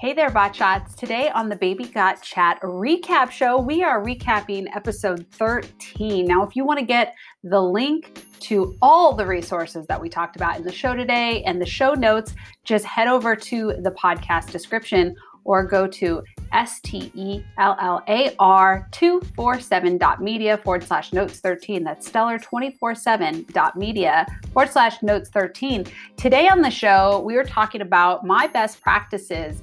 Hey there, Botshots. Today on the Baby Got Chat recap show, we are recapping episode 13. Now, if you want to get the link to all the resources that we talked about in the show today and the show notes, just head over to the podcast description or go to S-T-E-L-L-A-R 247.media forward slash notes 13. That's stellar247.media forward slash notes 13. Today on the show, we are talking about my best practices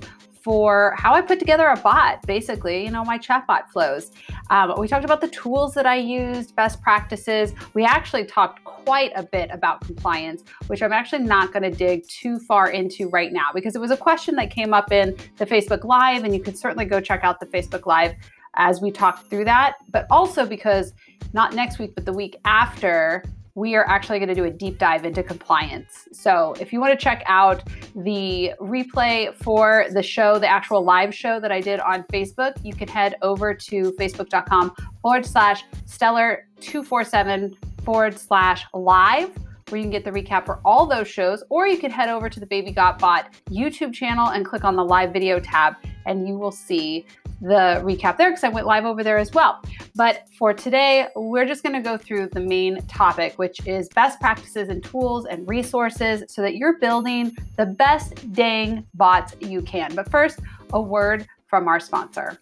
for how I put together a bot, basically, you know, my chatbot flows. Um, we talked about the tools that I used, best practices. We actually talked quite a bit about compliance, which I'm actually not going to dig too far into right now because it was a question that came up in the Facebook Live, and you can certainly go check out the Facebook Live as we talked through that, but also because not next week, but the week after, we are actually going to do a deep dive into compliance. So if you want to check out the replay for the show, the actual live show that I did on Facebook, you can head over to facebook.com forward slash stellar 247 forward slash live where you can get the recap for all those shows, or you can head over to the Baby Got Bot YouTube channel and click on the live video tab, and you will see the recap there because I went live over there as well. But for today, we're just going to go through the main topic, which is best practices and tools and resources so that you're building the best dang bots you can. But first, a word from our sponsor.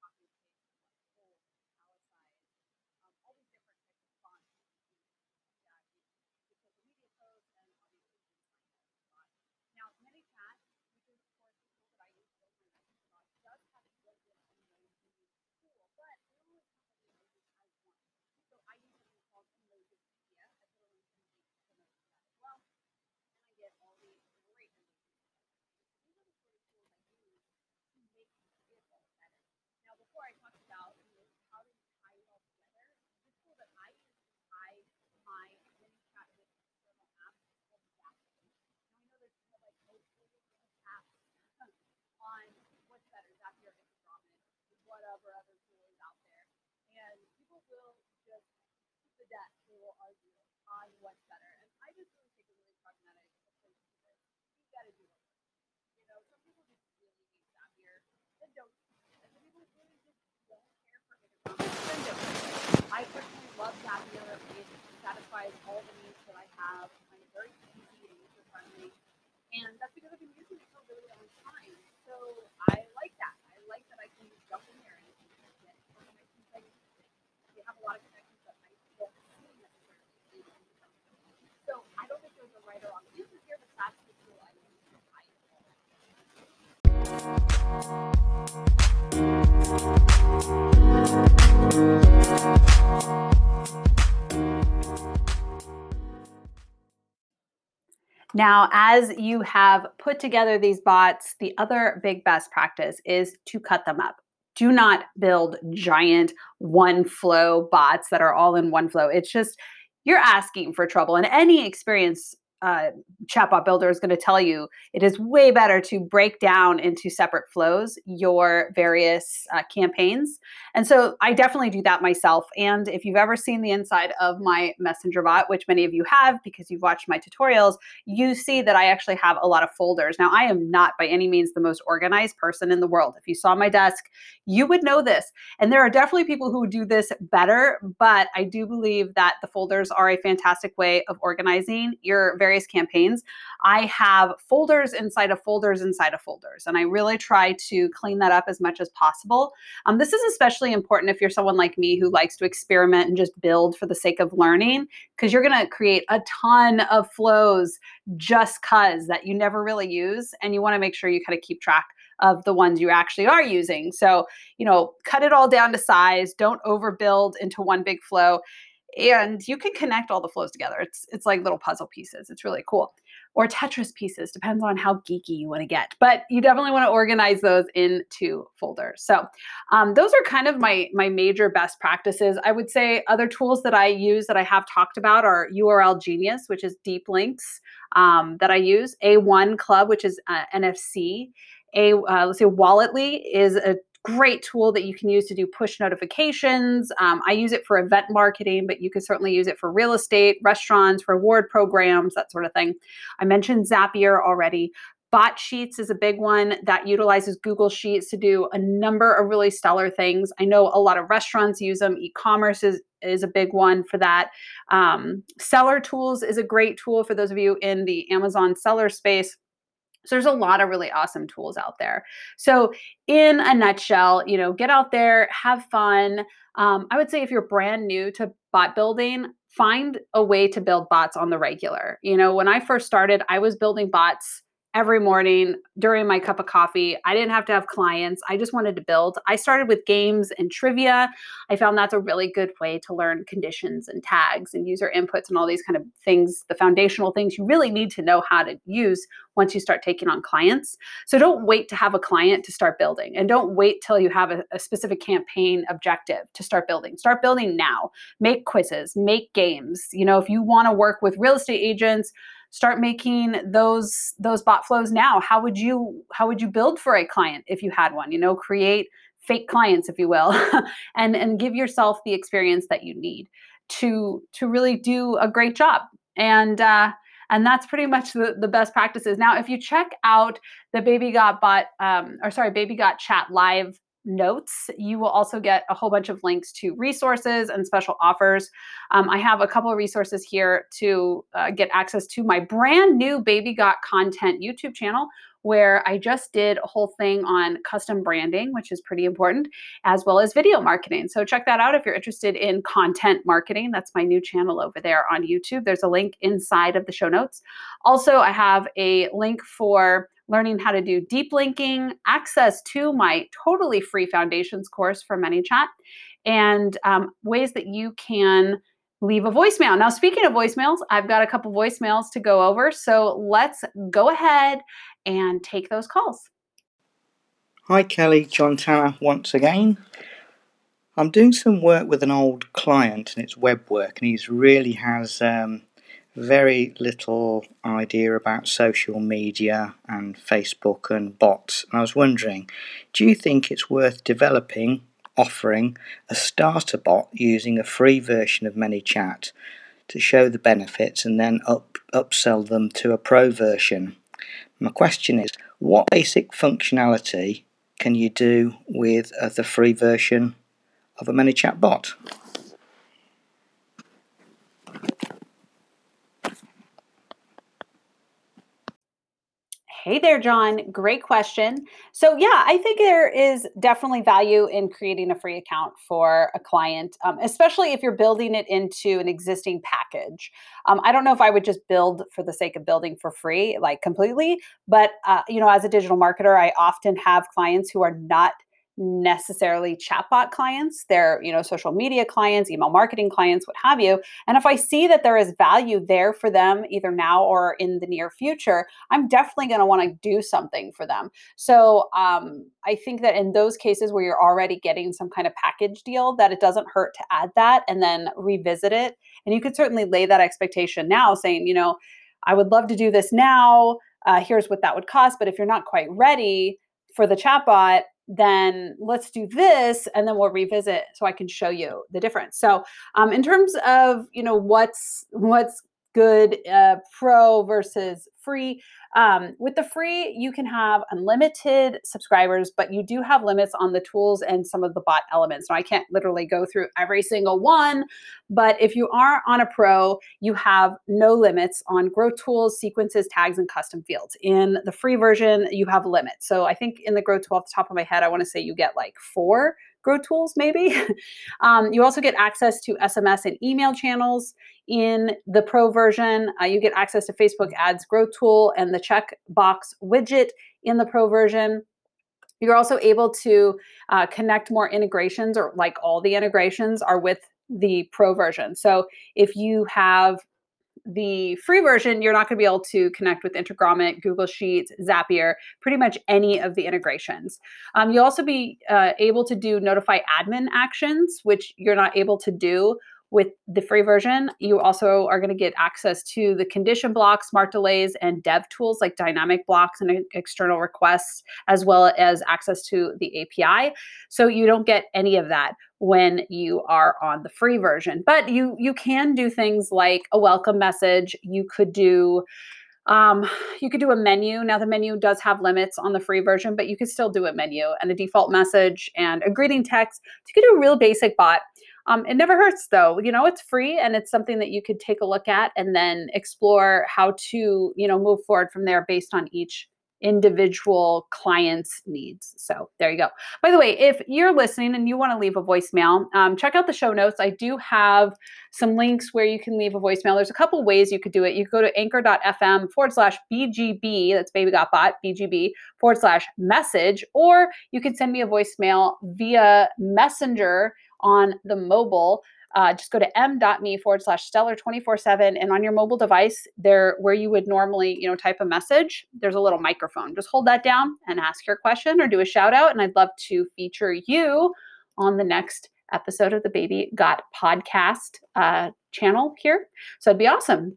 coffee before I talked about is how to tie it all together. The tool that I use to tie my ManyChat with external apps is called Zapier. Now I know there's kind of like multiple apps on what's better, Zapier, Integromat, whatever other tool is out there. And people will just keep the debt, they will argue on what's better. And I just really take a really pragmatic approach to this. You've got to do don't care for Integromat. I personally love Zapier. It satisfies all the needs that I have. I'm very easy and user friendly. And that's because I've been using it for a really long time. So I like that. I like that I can jump in there and get information segments. They have a lot of connections that I don't see necessarily. So I don't think there's a right or wrong answer here, but that's the tool I use. I Now, as you have put together these bots, the other big best practice is to cut them up. Do not build giant one flow bots that are all in one flow. It's just, you're asking for trouble. And any experience uh, chatbot builder is going to tell you it is way better to break down into separate flows your various uh, campaigns. And so I definitely do that myself. And if you've ever seen the inside of my Messenger bot, which many of you have because you've watched my tutorials, you see that I actually have a lot of folders. Now, I am not by any means the most organized person in the world. If you saw my desk, you would know this. And there are definitely people who do this better, but I do believe that the folders are a fantastic way of organizing your various various campaigns, I have folders inside of folders inside of folders. And I really try to clean that up as much as possible. Um, this is especially important if you're someone like me who likes to experiment and just build for the sake of learning, because you're going to create a ton of flows just because that you never really use. And you want to make sure you kind of keep track of the ones you actually are using. So, you know, cut it all down to size, don't overbuild into one big flow and you can connect all the flows together. It's it's like little puzzle pieces. It's really cool. Or Tetris pieces, depends on how geeky you want to get. But you definitely want to organize those into folders. So um, those are kind of my my major best practices. I would say other tools that I use that I have talked about are URL Genius, which is deep links um, that I use. A1 Club, which is uh, NFC. A uh, let's say Walletly is a great tool that you can use to do push notifications. Um, I use it for event marketing, but you could certainly use it for real estate, restaurants, reward programs, that sort of thing. I mentioned Zapier already. Bot Sheets is a big one that utilizes Google Sheets to do a number of really stellar things. I know a lot of restaurants use them. E-commerce is is a big one for that. Um, seller Tools is a great tool for those of you in the Amazon seller space. So there's a lot of really awesome tools out there. So in a nutshell, you know, get out there, have fun. Um, I would say if you're brand new to bot building, find a way to build bots on the regular. You know, when I first started, I was building bots every morning during my cup of coffee. I didn't have to have clients. I just wanted to build. I started with games and trivia. I found that's a really good way to learn conditions and tags and user inputs and all these kind of things, the foundational things you really need to know how to use once you start taking on clients. So don't wait to have a client to start building and don't wait till you have a, a specific campaign objective to start building. Start building now. Make quizzes, make games. You know, if you want to work with real estate agents, start making those those bot flows now. How would you how would you build for a client if you had one? You know create fake clients if you will and and give yourself the experience that you need to to really do a great job. And uh and that's pretty much the, the best practices. Now if you check out the baby got bot um, or sorry baby got chat live notes. You will also get a whole bunch of links to resources and special offers. Um, I have a couple of resources here to uh, get access to my brand new Baby Got Content YouTube channel, where I just did a whole thing on custom branding, which is pretty important, as well as video marketing. So check that out if you're interested in content marketing. That's my new channel over there on YouTube. There's a link inside of the show notes. Also, I have a link for learning how to do deep linking, access to my totally free foundations course for ManyChat, and um, ways that you can leave a voicemail. Now, speaking of voicemails, I've got a couple voicemails to go over. So let's go ahead and take those calls. Hi, Kelly. John Tanner once again. I'm doing some work with an old client and it's web work, and he really has um, very little idea about social media and Facebook and bots. And I was wondering, do you think it's worth developing offering a starter bot using a free version of ManyChat to show the benefits and then up, upsell them to a pro version. My question is what basic functionality can you do with uh, the free version of a ManyChat bot? Hey there, John. Great question. So, yeah, I think there is definitely value in creating a free account for a client, um, especially if you're building it into an existing package. Um, I don't know if I would just build for the sake of building for free, like completely, but, uh, you know, as a digital marketer, I often have clients who are not necessarily chatbot clients they're you know social media clients email marketing clients what have you. And if i see that there is value there for them either now or in the near future i'm definitely going to want to do something for them. So um, i think that in those cases where you're already getting some kind of package deal that it doesn't hurt to add that and then revisit it. And you could certainly lay that expectation now saying you know i would love to do this now. Uh, here's what that would cost but if you're not quite ready for the chatbot then let's do this and then we'll revisit so i can show you the difference. So um, in terms of you know what's what's good uh, pro versus free um, with the free, you can have unlimited subscribers, but you do have limits on the tools and some of the bot elements. Now, I can't literally go through every single one, but if you are on a pro, you have no limits on growth tools, sequences, tags, and custom fields. In the free version, you have limits. So I think in the growth tool, off the top of my head, I want to say you get like four grow tools maybe. Um, you also get access to sms and email channels in the pro version. Uh, you get access to facebook ads grow tool and the checkbox widget in the pro version. You're also able to uh, connect more integrations or like all the integrations are with the pro version. So if you have the free version, you're not going to be able to connect with Instagram, Google Sheets, Zapier, pretty much any of the integrations. Um, you'll also be uh, able to do notify admin actions, which you're not able to do with the free version, you also are going to get access to the condition blocks, smart delays, and dev tools like dynamic blocks and external requests, as well as access to the API. So you don't get any of that when you are on the free version. But you you can do things like a welcome message. You could do um, you could do a menu. Now, the menu does have limits on the free version, but you could still do a menu and a default message and a greeting text. You could do a real basic bot. Um, it never hurts though. You know, it's free and it's something that you could take a look at and then explore how to, you know, move forward from there based on each individual client's needs. So there you go. By the way, if you're listening and you want to leave a voicemail, um, check out the show notes. I do have some links where you can leave a voicemail. There's a couple ways you could do it. You go to anchor.fm forward slash BGB, that's baby got bot, BGB forward slash message, or you can send me a voicemail via messenger on the mobile. Uh, just go to m.me forward slash stellar 24 7 and on your mobile device there where you would normally you know type a message there's a little microphone just hold that down and ask your question or do a shout out and i'd love to feature you on the next episode of the baby got podcast uh, channel here so it'd be awesome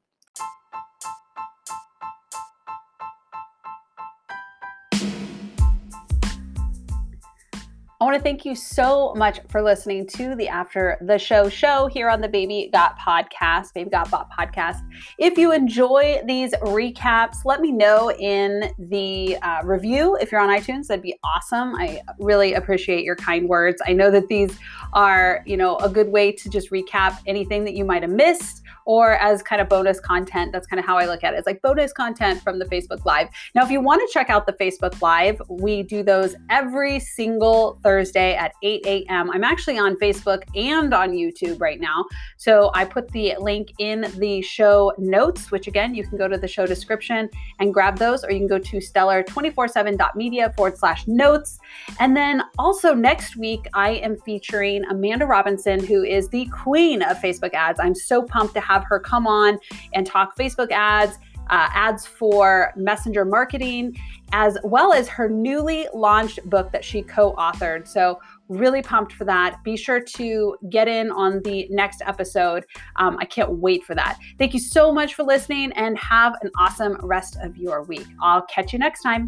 I want to thank you so much for listening to the After the Show show here on the Baby Got podcast, Baby Got Bot podcast. If you enjoy these recaps, let me know in the uh, review. If you're on iTunes, that'd be awesome. I really appreciate your kind words. I know that these are, you know, a good way to just recap anything that you might have missed or as kind of bonus content. That's kind of how I look at it. It's like bonus content from the Facebook Live. Now, if you want to check out the Facebook Live, we do those every single Thursday at 8 a.m. I'm actually on Facebook and on YouTube right now. So I put the link in the show notes, which again, you can go to the show description and grab those, or you can go to stellar247.media forward slash notes. And then also next week, I am featuring Amanda Robinson, who is the queen of Facebook ads. I'm so pumped to have have her come on and talk Facebook ads, uh, ads for messenger marketing, as well as her newly launched book that she co authored. So, really pumped for that. Be sure to get in on the next episode. Um, I can't wait for that. Thank you so much for listening and have an awesome rest of your week. I'll catch you next time.